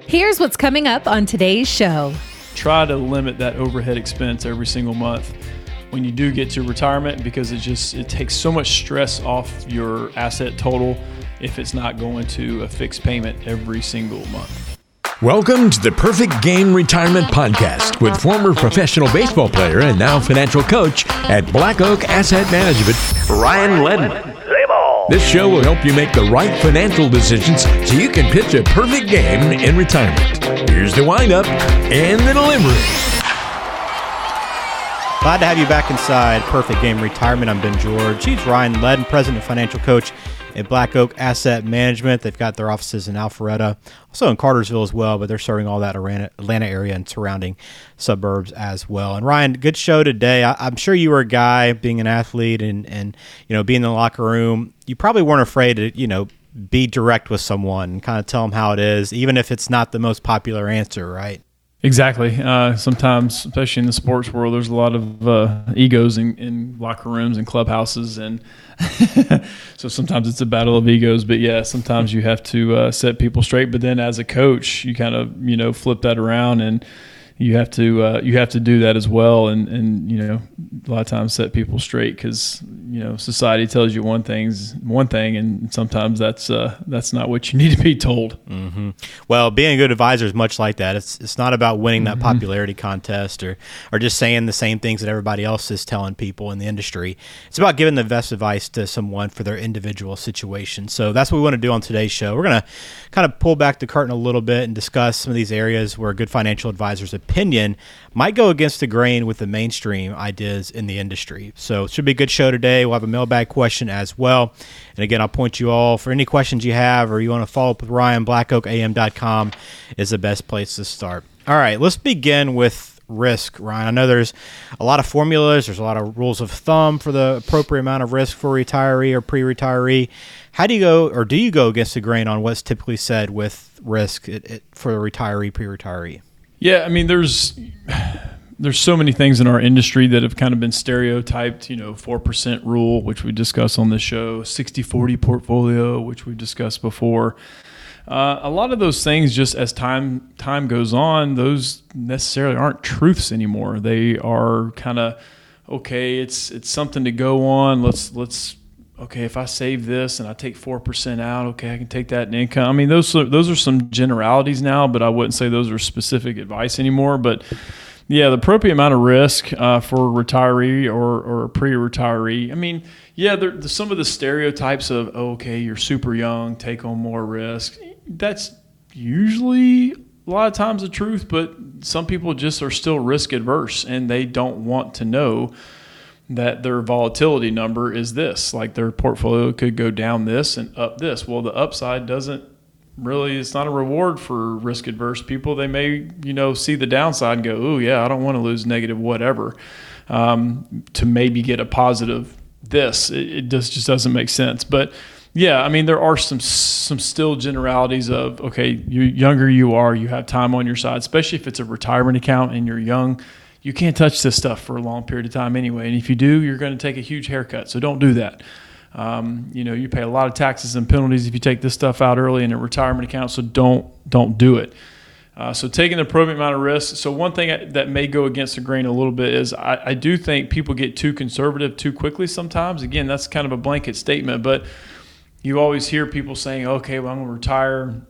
Here's what's coming up on today's show. Try to limit that overhead expense every single month when you do get to retirement because it just it takes so much stress off your asset total if it's not going to a fixed payment every single month. Welcome to the Perfect Game Retirement Podcast with former professional baseball player and now financial coach at Black Oak Asset Management, Ryan Ledden. This show will help you make the right financial decisions so you can pitch a perfect game in retirement. Here's the windup and the delivery. Glad to have you back inside Perfect Game Retirement. I'm Ben George. He's Ryan Ledden, President and Financial Coach at Black Oak Asset Management. They've got their offices in Alpharetta, also in Cartersville as well, but they're serving all that Atlanta area and surrounding suburbs as well. And Ryan, good show today. I, am sure you were a guy being an athlete and, and, you know, being in the locker room. You probably weren't afraid to, you know, be direct with someone kind of tell them how it is, even if it's not the most popular answer, right? Exactly. Uh, sometimes, especially in the sports world, there's a lot of uh, egos in, in, locker rooms and clubhouses, and so sometimes it's a battle of egos. But yeah, sometimes you have to uh, set people straight. But then, as a coach, you kind of you know flip that around and you have to uh, you have to do that as well, and and you know a lot of times set people straight because you know society tells you one thing's one thing, and sometimes that's uh, that's not what you need to be told. Mm-hmm. Well, being a good advisor is much like that. It's it's not about winning that mm-hmm. popularity contest or or just saying the same things that everybody else is telling people in the industry. It's about giving the best advice to someone for their individual situation. So that's what we want to do on today's show. We're gonna kind of pull back the curtain a little bit and discuss some of these areas where good financial advisors opinion might go against the grain with the mainstream ideas in the industry. So it should be a good show today. We'll have a mailbag question as well. And again, I'll point you all for any questions you have or you want to follow up with Ryan, blackoakam.com is the best place to start. All right, let's begin with risk, Ryan. I know there's a lot of formulas, there's a lot of rules of thumb for the appropriate amount of risk for retiree or pre retiree. How do you go, or do you go against the grain on what's typically said with risk it, it, for a retiree, pre retiree? Yeah, I mean, there's there's so many things in our industry that have kind of been stereotyped. You know, four percent rule, which we discussed on the show, 60-40 portfolio, which we've discussed before. Uh, a lot of those things, just as time time goes on, those necessarily aren't truths anymore. They are kind of okay. It's it's something to go on. Let's let's okay, if I save this and I take four percent out, okay, I can take that in income. I mean, those are, those are some generalities now, but I wouldn't say those are specific advice anymore. But yeah, the appropriate amount of risk uh, for a retiree or, or a pre-retiree. I mean, yeah, there, some of the stereotypes of okay, you're super young, take on more risk. That's usually a lot of times the truth, but some people just are still risk adverse and they don't want to know that their volatility number is this. Like their portfolio could go down this and up this. Well, the upside doesn't really it's not a reward for risk adverse people. They may, you know, see the downside and go, "Oh, yeah, I don't want to lose negative whatever." Um, to maybe get a positive this, it, it just just doesn't make sense. But yeah, I mean, there are some some still generalities of okay, you younger you are, you have time on your side, especially if it's a retirement account and you're young you can't touch this stuff for a long period of time anyway. And if you do, you're going to take a huge haircut. So don't do that. Um, you know, you pay a lot of taxes and penalties if you take this stuff out early in a retirement account. So don't don't do it. Uh, so taking the appropriate amount of risk. So one thing that may go against the grain a little bit is I, I do think people get too conservative too quickly sometimes. Again, that's kind of a blanket statement, but you always hear people saying, "Okay, well, I'm going to retire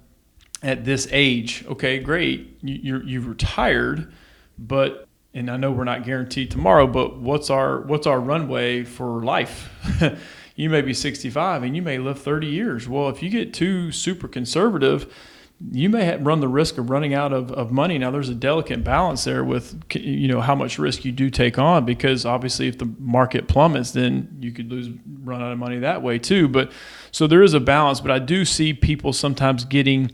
at this age." Okay, great, you, you're, you've retired, but and I know we're not guaranteed tomorrow, but what's our what's our runway for life? you may be 65 and you may live 30 years. Well, if you get too super conservative, you may run the risk of running out of, of money. Now, there's a delicate balance there with you know how much risk you do take on because obviously, if the market plummets, then you could lose run out of money that way too. But so there is a balance. But I do see people sometimes getting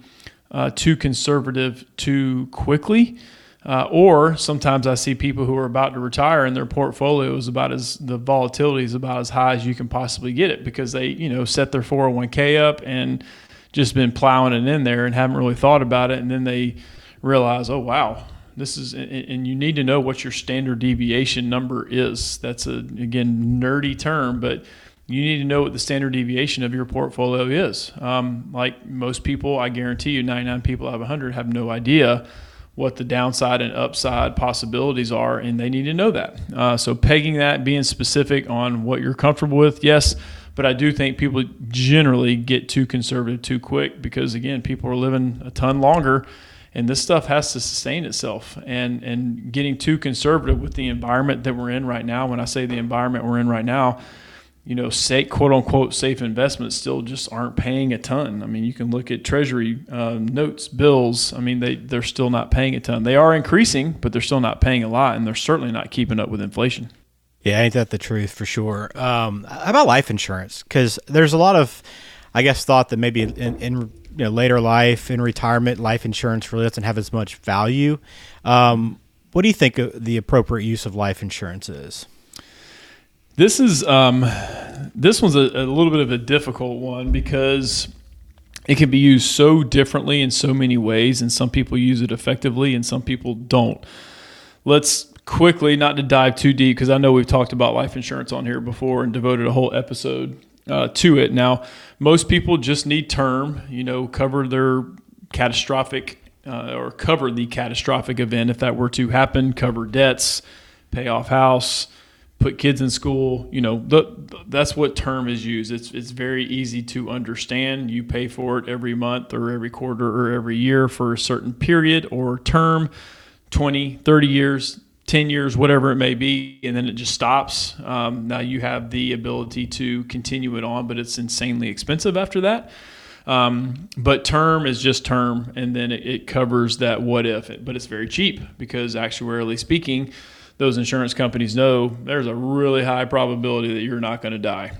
uh, too conservative too quickly. Uh, or sometimes I see people who are about to retire and their portfolio is about as the volatility is about as high as you can possibly get it because they you know set their 401k up and just been plowing it in there and haven't really thought about it and then they realize oh wow this is and you need to know what your standard deviation number is that's a again nerdy term but you need to know what the standard deviation of your portfolio is. Um, like most people, I guarantee you, 99 people out of 100 have no idea what the downside and upside possibilities are, and they need to know that. Uh, so, pegging that, being specific on what you're comfortable with, yes, but I do think people generally get too conservative too quick because, again, people are living a ton longer and this stuff has to sustain itself and and getting too conservative with the environment that we're in right now when i say the environment we're in right now you know safe quote unquote safe investments still just aren't paying a ton. I mean you can look at treasury um, notes bills. I mean they they're still not paying a ton. They are increasing but they're still not paying a lot and they're certainly not keeping up with inflation. Yeah ain't that the truth for sure? Um, how about life insurance? Because there's a lot of i guess thought that maybe in, in you know, later life in retirement, life insurance really doesn't have as much value. Um, what do you think the appropriate use of life insurance is? This is um, this one's a, a little bit of a difficult one because it can be used so differently in so many ways, and some people use it effectively, and some people don't. Let's quickly, not to dive too deep, because I know we've talked about life insurance on here before and devoted a whole episode uh, to it. Now, most people just need term, you know, cover their catastrophic uh, or cover the catastrophic event if that were to happen, cover debts, pay off house, put kids in school. You know, the, that's what term is used. It's it's very easy to understand. You pay for it every month or every quarter or every year for a certain period or term, 20, 30 years, 10 years, whatever it may be, and then it just stops. Um, now you have the ability to continue it on, but it's insanely expensive after that. Um, but term is just term, and then it, it covers that what if, but it's very cheap because actuarially speaking, those insurance companies know there's a really high probability that you're not going to die.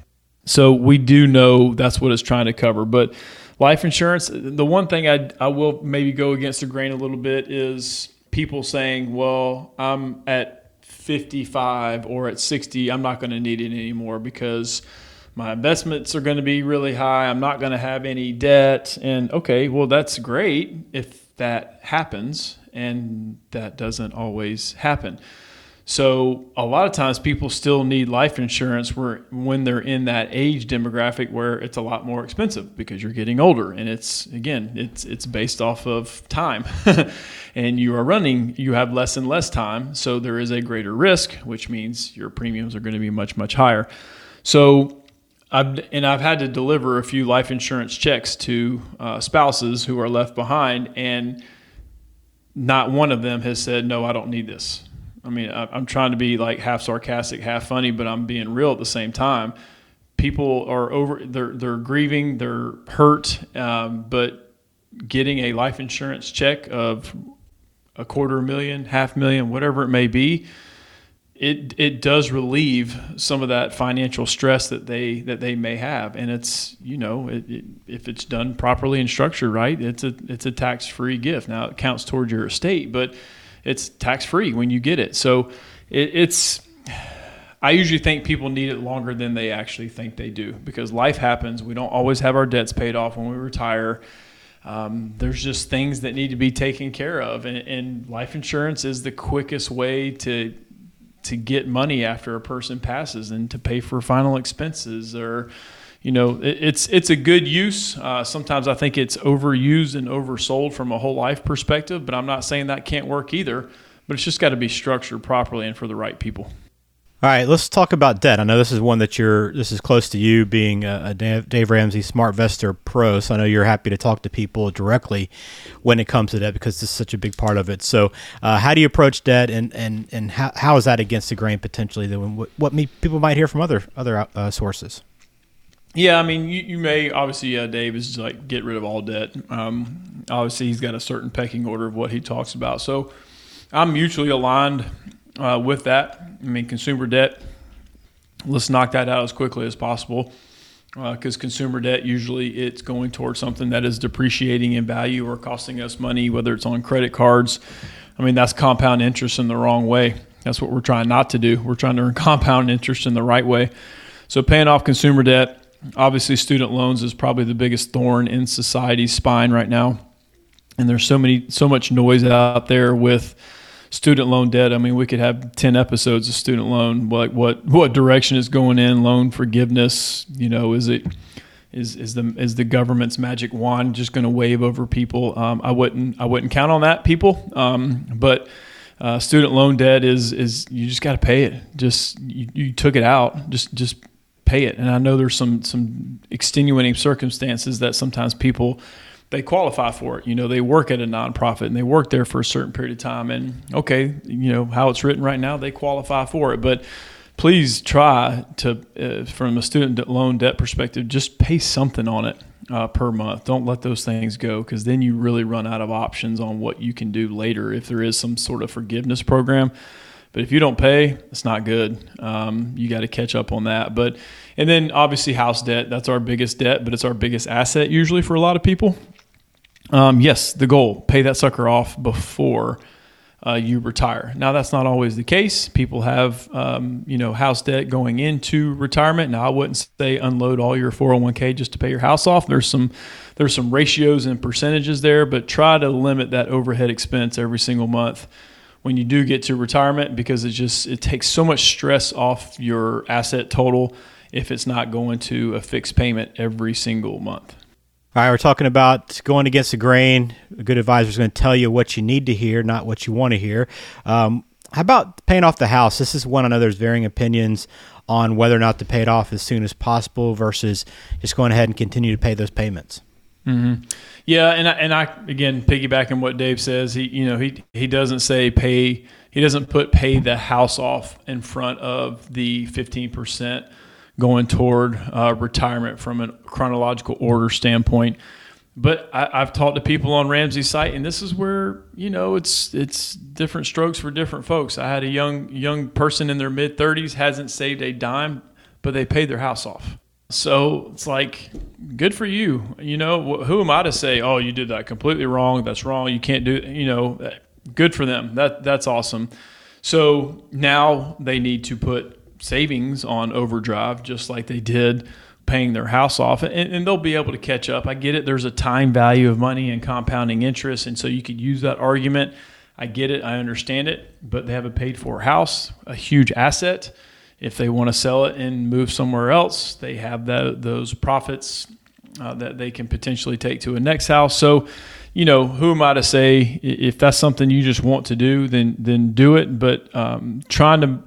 So we do know that's what it's trying to cover. But life insurance, the one thing I, I will maybe go against the grain a little bit is people saying, well, I'm at 55 or at 60, I'm not going to need it anymore because my investments are going to be really high. I'm not going to have any debt. And okay, well, that's great if that happens, and that doesn't always happen. So a lot of times people still need life insurance where when they're in that age demographic where it's a lot more expensive because you're getting older and it's again it's it's based off of time and you are running you have less and less time so there is a greater risk which means your premiums are going to be much much higher. So I've, and I've had to deliver a few life insurance checks to uh, spouses who are left behind and not one of them has said no I don't need this I mean, I, am trying to be like half sarcastic, half funny, but I'm being real at the same time. People are over, they're, they're grieving, they're hurt, um, but getting a life insurance check of a quarter million, half million, whatever it may be, it it does relieve some of that financial stress that they that they may have, and it's you know it, it, if it's done properly and structured right, it's a it's a tax free gift. Now it counts towards your estate, but it's tax free when you get it. So it, it's. I usually think people need it longer than they actually think they do because life happens. We don't always have our debts paid off when we retire. Um, there's just things that need to be taken care of, and, and life insurance is the quickest way to to get money after a person passes and to pay for final expenses or you know, it, it's it's a good use. Uh, sometimes I think it's overused and oversold from a whole life perspective, but I'm not saying that can't work either. But it's just got to be structured properly and for the right people. All right, let's talk about debt. I know this is one that you're. This is close to you, being a, Dave Ramsey Smart SmartVestor Pro. So I know you're happy to talk to people directly when it comes to debt because this is such a big part of it. So, uh, how do you approach debt, and and and how, how is that against the grain potentially? That what, what people might hear from other other uh, sources? Yeah, I mean, you, you may obviously Dave is like get rid of all debt. Um, obviously, he's got a certain pecking order of what he talks about. So, I'm mutually aligned uh, with that. I mean, consumer debt. Let's knock that out as quickly as possible because uh, consumer debt usually it's going towards something that is depreciating in value or costing us money, whether it's on credit cards. I mean, that's compound interest in the wrong way. That's what we're trying not to do. We're trying to earn compound interest in the right way. So, paying off consumer debt obviously student loans is probably the biggest thorn in society's spine right now and there's so many so much noise out there with student loan debt. I mean, we could have ten episodes of student loan. Like what what direction is going in loan forgiveness? You know, is it is is the is the government's magic wand just going to wave over people? Um, I wouldn't I wouldn't count on that, people. Um, but uh, student loan debt is is you just got to pay it. Just you, you took it out. Just just pay it. And I know there's some some extenuating circumstances that sometimes people they qualify for it. You know, they work at a nonprofit and they work there for a certain period of time. And okay, you know how it's written right now, they qualify for it. But please try to, uh, from a student loan debt perspective, just pay something on it uh, per month. Don't let those things go because then you really run out of options on what you can do later if there is some sort of forgiveness program. But if you don't pay, it's not good. Um, you got to catch up on that. But and then obviously house debt. That's our biggest debt, but it's our biggest asset usually for a lot of people. Um, yes, the goal pay that sucker off before uh, you retire. Now that's not always the case. People have um, you know house debt going into retirement. Now I wouldn't say unload all your 401k just to pay your house off. There's some there's some ratios and percentages there, but try to limit that overhead expense every single month when you do get to retirement because it just it takes so much stress off your asset total if it's not going to a fixed payment every single month. All right, we're talking about going against the grain. A good advisor is going to tell you what you need to hear, not what you want to hear. Um, how about paying off the house? This is one there's varying opinions on whether or not to pay it off as soon as possible versus just going ahead and continue to pay those payments. Mm-hmm. Yeah, and I, and I again piggybacking what Dave says. He you know he he doesn't say pay. He doesn't put pay the house off in front of the fifteen percent going toward uh, retirement from a chronological order standpoint. But I, have talked to people on Ramsey's site, and this is where you know it's it's different strokes for different folks. I had a young young person in their mid thirties hasn't saved a dime, but they paid their house off. So it's like, good for you. You know, who am I to say, oh, you did that completely wrong? That's wrong. You can't do. You know, eh, good for them. That that's awesome. So now they need to put savings on overdrive, just like they did paying their house off, and, and they'll be able to catch up. I get it. There's a time value of money and compounding interest, and so you could use that argument. I get it. I understand it. But they have a paid for house, a huge asset if they want to sell it and move somewhere else, they have that, those profits uh, that they can potentially take to a next house. So, you know, who am I to say if that's something you just want to do, then then do it. But um, trying to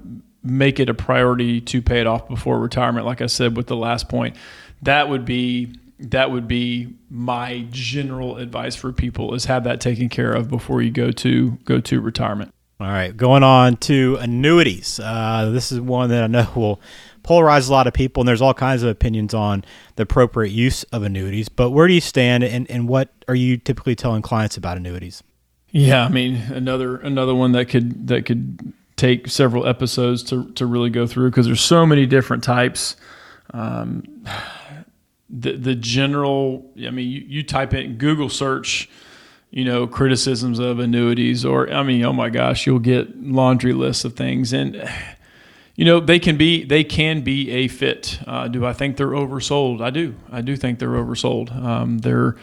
make it a priority to pay it off before retirement, like I said with the last point, that would be that would be my general advice for people is have that taken care of before you go to go to retirement. All right, going on to annuities. Uh, this is one that I know will polarize a lot of people, and there's all kinds of opinions on the appropriate use of annuities. But where do you stand, and, and what are you typically telling clients about annuities? Yeah, I mean another another one that could that could take several episodes to to really go through because there's so many different types. Um, the the general, I mean, you, you type in Google search you know, criticisms of annuities, or I mean, oh my gosh, you'll get laundry lists of things, and you know they can be they can be a fit. Uh, do I think they're oversold? I do. I do think they're oversold. Um, they're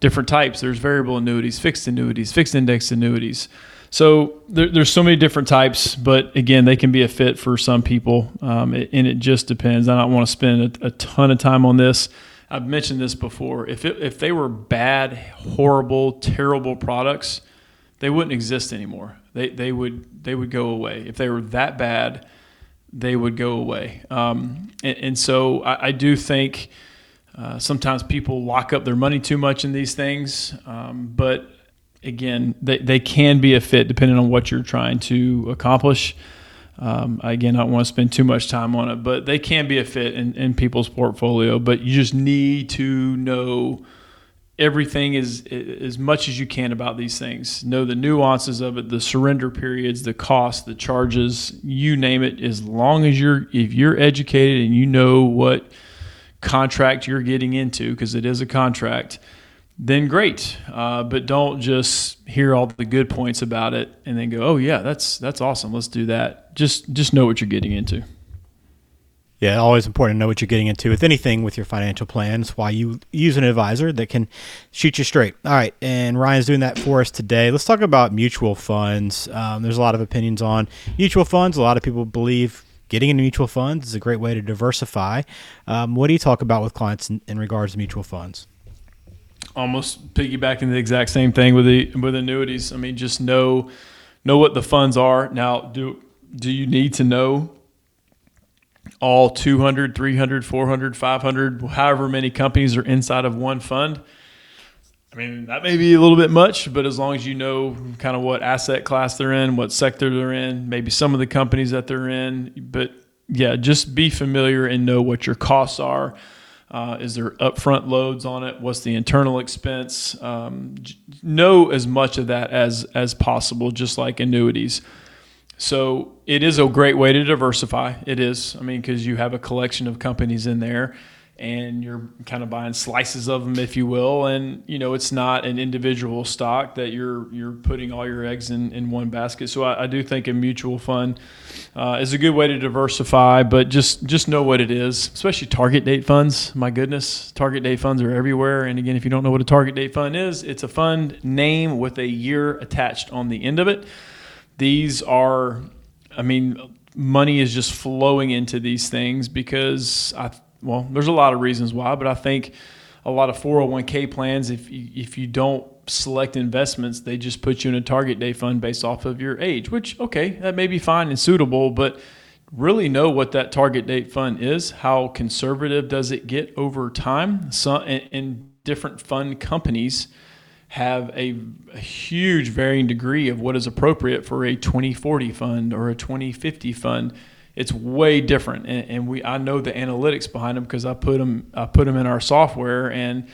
different types. There's variable annuities, fixed annuities, fixed index annuities. So there, there's so many different types, but again, they can be a fit for some people, um, and it just depends. I don't want to spend a, a ton of time on this. I've mentioned this before. If it, if they were bad, horrible, terrible products, they wouldn't exist anymore. They they would they would go away. If they were that bad, they would go away. Um, and, and, so I, I do think uh, sometimes people lock up their money too much in these things. Um, but again, they, they can be a fit depending on what you're trying to accomplish. Um, again, I don't want to spend too much time on it, but they can be a fit in, in people's portfolio. But you just need to know everything is as much as you can about these things. Know the nuances of it, the surrender periods, the cost, the charges, you name it. As long as you're if you're educated and you know what contract you're getting into, because it is a contract then great. Uh, but don't just hear all the good points about it and then go, "Oh yeah, that's that's awesome. Let's do that." Just just know what you're getting into. Yeah, always important to know what you're getting into with anything with your financial plans. Why you use an advisor that can shoot you straight. All right, and Ryan's doing that for us today. Let's talk about mutual funds. Um, there's a lot of opinions on mutual funds. A lot of people believe getting into mutual funds is a great way to diversify. Um, what do you talk about with clients in, in regards to mutual funds? Almost piggybacking the exact same thing with the with annuities. I mean, just know know what the funds are. Now, do do you need to know all 200, 300, 400, 500, however many companies are inside of one fund? I mean, that may be a little bit much, but as long as you know kind of what asset class they're in, what sector they're in, maybe some of the companies that they're in, but yeah, just be familiar and know what your costs are. Uh, is there upfront loads on it? What's the internal expense? Um, know as much of that as as possible, just like annuities. So it is a great way to diversify. It is. I mean, because you have a collection of companies in there and you're kind of buying slices of them, if you will. And you know, it's not an individual stock that you're you're putting all your eggs in, in one basket. So I, I do think a mutual fund uh, is a good way to diversify, but just just know what it is, especially target date funds. My goodness, target date funds are everywhere. And again, if you don't know what a target date fund is, it's a fund name with a year attached on the end of it. These are, I mean, money is just flowing into these things because I well, there's a lot of reasons why, but I think a lot of 401k plans, if you, if you don't select investments, they just put you in a target date fund based off of your age, which, okay, that may be fine and suitable, but really know what that target date fund is. How conservative does it get over time? Some, and, and different fund companies have a, a, huge varying degree of what is appropriate for a 2040 fund or a 2050 fund it's way different. And, and, we I know the analytics behind them because I put them I put them in our software and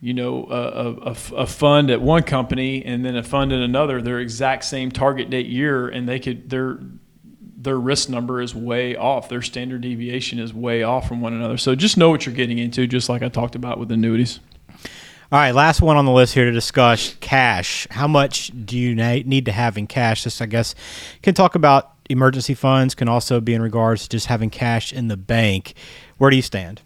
you know a, a, a, fund at one company and then a fund in another their exact same target date year and they could their their risk number is way off their standard deviation is way off from one another so just know what you're getting into just like i talked about with annuities all right, last one on the list here to discuss cash. How much do you need to have in cash? This, I guess, can talk about emergency funds can also be in regards to just having cash in the bank. Where do you stand?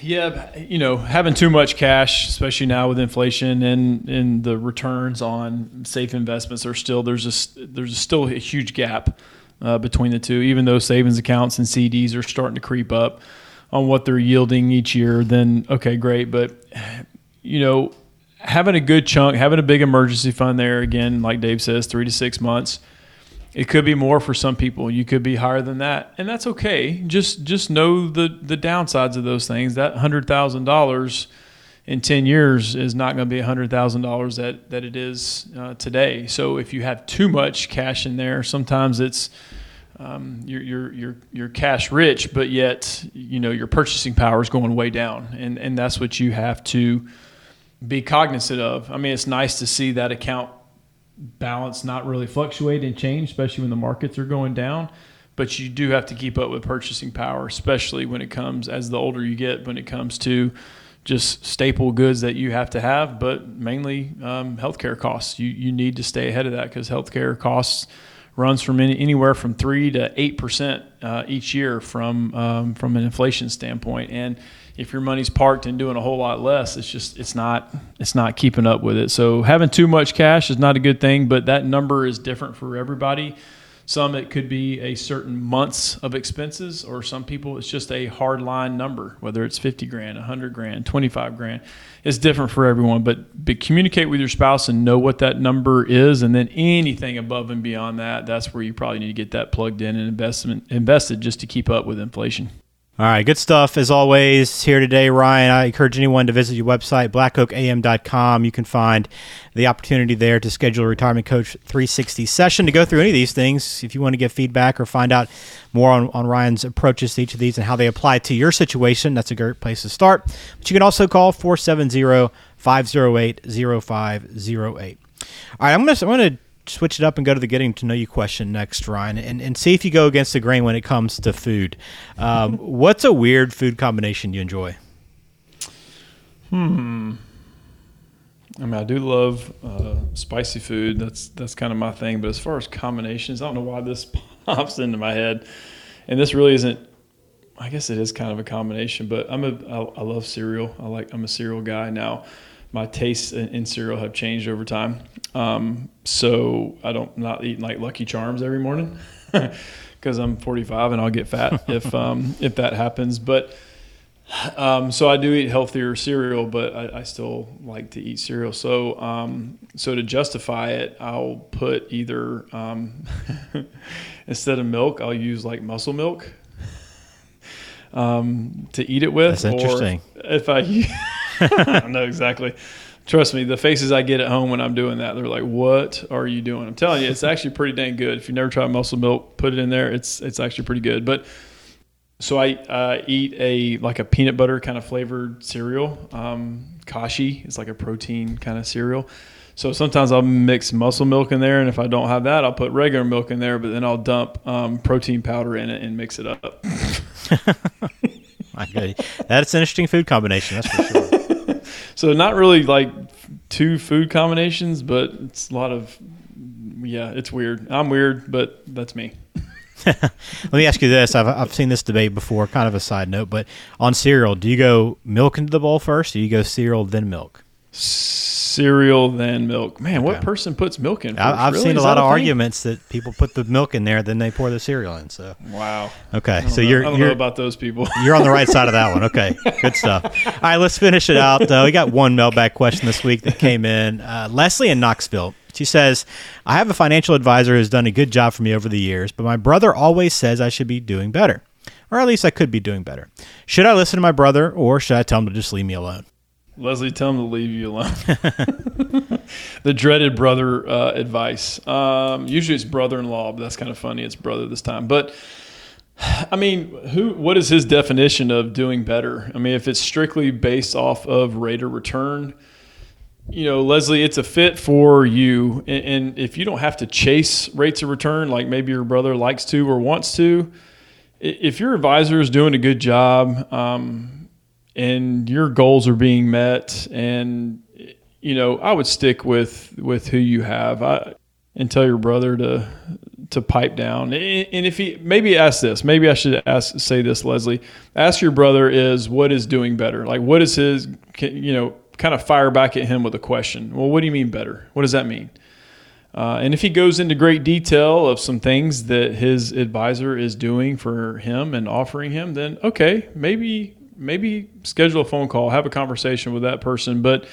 Yeah, you know, having too much cash, especially now with inflation and and the returns on safe investments are still there's a there's still a huge gap uh, between the two. Even though savings accounts and CDs are starting to creep up on what they're yielding each year, then okay, great. But you know, having a good chunk, having a big emergency fund there again, like Dave says, three to six months it could be more for some people. You could be higher than that, and that's okay. Just just know the the downsides of those things. That hundred thousand dollars in ten years is not going to be hundred thousand dollars that that it is uh, today. So if you have too much cash in there, sometimes it's um, you're, you're, you're, you're cash rich, but yet you know your purchasing power is going way down, and and that's what you have to be cognizant of. I mean, it's nice to see that account balance not really fluctuate and change, especially when the markets are going down. But you do have to keep up with purchasing power, especially when it comes as the older you get. When it comes to just staple goods that you have to have, but mainly um, healthcare costs. You you need to stay ahead of that because healthcare costs runs from any, anywhere from three to eight percent uh, each year from um, from an inflation standpoint, and if your money's parked and doing a whole lot less, it's just it's not it's not keeping up with it. So having too much cash is not a good thing, but that number is different for everybody. Some it could be a certain months of expenses, or some people it's just a hard line number, whether it's 50 grand, 100 grand, 25 grand. It's different for everyone, but, but communicate with your spouse and know what that number is. And then anything above and beyond that, that's where you probably need to get that plugged in and investment invested just to keep up with inflation. All right, good stuff as always here today, Ryan. I encourage anyone to visit your website, blackoakam.com. You can find the opportunity there to schedule a Retirement Coach 360 session to go through any of these things. If you want to get feedback or find out more on, on Ryan's approaches to each of these and how they apply to your situation, that's a great place to start. But you can also call 470 508 0508. All right, I'm going to I'm going to switch it up and go to the getting to know you question next, Ryan, and, and see if you go against the grain when it comes to food. Um, what's a weird food combination you enjoy? Hmm. I mean, I do love uh, spicy food. That's that's kind of my thing. But as far as combinations, I don't know why this pops into my head, and this really isn't I guess it is kind of a combination, but I'm a I, I love cereal. I like I'm a cereal guy now. My tastes in, in cereal have changed over time, um, so I don't not eating like Lucky Charms every morning because I'm 45 and I'll get fat if um, if that happens. But um, so I do eat healthier cereal, but I, I still like to eat cereal. So um, so to justify it, I'll put either um, instead of milk, I'll use like muscle milk um, to eat it with. That's interesting. If I, I know exactly. Trust me, the faces I get at home when I'm doing that, they're like, "What are you doing?" I'm telling you, it's actually pretty dang good. If you never tried muscle milk, put it in there. It's it's actually pretty good. But so I uh, eat a like a peanut butter kind of flavored cereal. Um, Kashi is like a protein kind of cereal. So sometimes I'll mix muscle milk in there, and if I don't have that, I'll put regular milk in there. But then I'll dump um, protein powder in it and mix it up. That's an interesting food combination. That's for sure. So not really like two food combinations, but it's a lot of yeah. It's weird. I'm weird, but that's me. Let me ask you this: I've I've seen this debate before. Kind of a side note, but on cereal, do you go milk into the bowl first, or do you go cereal then milk? Cereal than milk. Man, what person puts milk in? First? I, have Really? seen a lot of thing? arguments that people put the milk in there, then they pour the cereal in. So Wow. okay, so know- you're I don't you're know about those people. You're on the right side of that one. Okay, good stuff. All right, let's finish it out. Uh, we got one mailbag question this week that came in. Uh, Leslie in Knoxville. She says, I have a financial advisor who's done a good job for me over the years, but my brother always says I should be doing better. Or at least I could be doing better. Should I listen to my brother or should I tell him to just leave me alone? Leslie, tell him to leave you alone. the dreaded brother uh, advice. Um, usually it's brother-in-law, but that's kind of funny. It's brother this time. But I mean, who? What is his definition of doing better? I mean, if it's strictly based off of rate of return, you know, Leslie, it's a fit for you. And, and if you don't have to chase rates of return like maybe your brother likes to or wants to, if your advisor is doing a good job um, and your goals are being met, and you know, I would stick with with who you have. I, and tell your brother to to pipe down. And if he maybe ask this, maybe I should ask say this, Leslie. Ask your brother is what is doing better. Like what is his you know kind of fire back at him with a question. Well, what do you mean better? What does that mean? Uh, and if he goes into great detail of some things that his advisor is doing for him and offering him, then okay, maybe maybe schedule a phone call, have a conversation with that person. But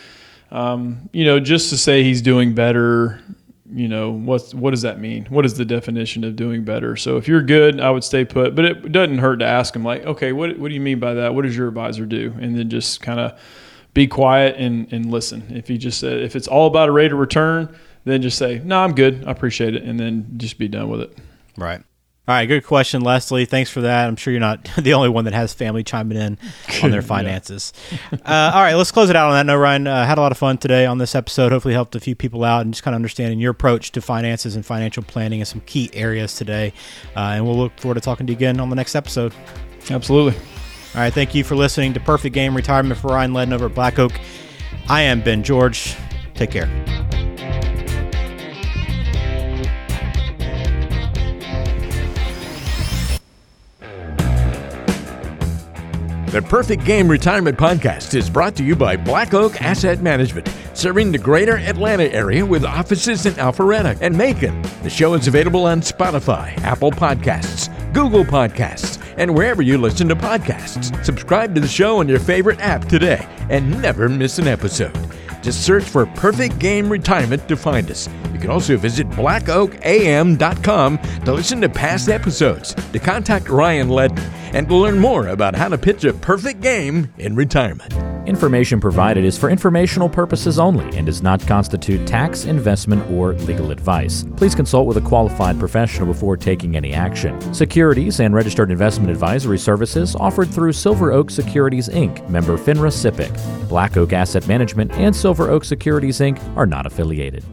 um, you know, just to say he's doing better, you know, what's what does that mean? What is the definition of doing better? So if you're good, I would stay put. But it doesn't hurt to ask him, like, okay, what what do you mean by that? What does your advisor do? And then just kind of be quiet and, and listen. If he just said if it's all about a rate of return, then just say, no, I'm good, I appreciate it, and then just be done with it. Right. All right, good question, Leslie. Thanks for that. I'm sure you're not the only one that has family chiming in on their finances. uh, all right, let's close it out on that note, Ryan. Uh, had a lot of fun today on this episode. Hopefully, helped a few people out and just kind of understanding your approach to finances and financial planning and some key areas today. Uh, and we'll look forward to talking to you again on the next episode. Absolutely. All right, thank you for listening to Perfect Game Retirement for Ryan Ledden over at Black Oak. I am Ben George. Take care. The Perfect Game Retirement Podcast is brought to you by Black Oak Asset Management, serving the greater Atlanta area with offices in Alpharetta and Macon. The show is available on Spotify, Apple Podcasts, Google Podcasts, and wherever you listen to podcasts. Subscribe to the show on your favorite app today and never miss an episode. Just search for Perfect Game Retirement to find us. You can also visit blackoakam.com to listen to past episodes, to contact Ryan Ledden, and to learn more about how to pitch a perfect game in retirement. Information provided is for informational purposes only and does not constitute tax, investment, or legal advice. Please consult with a qualified professional before taking any action. Securities and registered investment advisory services offered through Silver Oak Securities Inc., member FINRA SIPC. Black Oak Asset Management and Silver Oak Securities Inc. are not affiliated.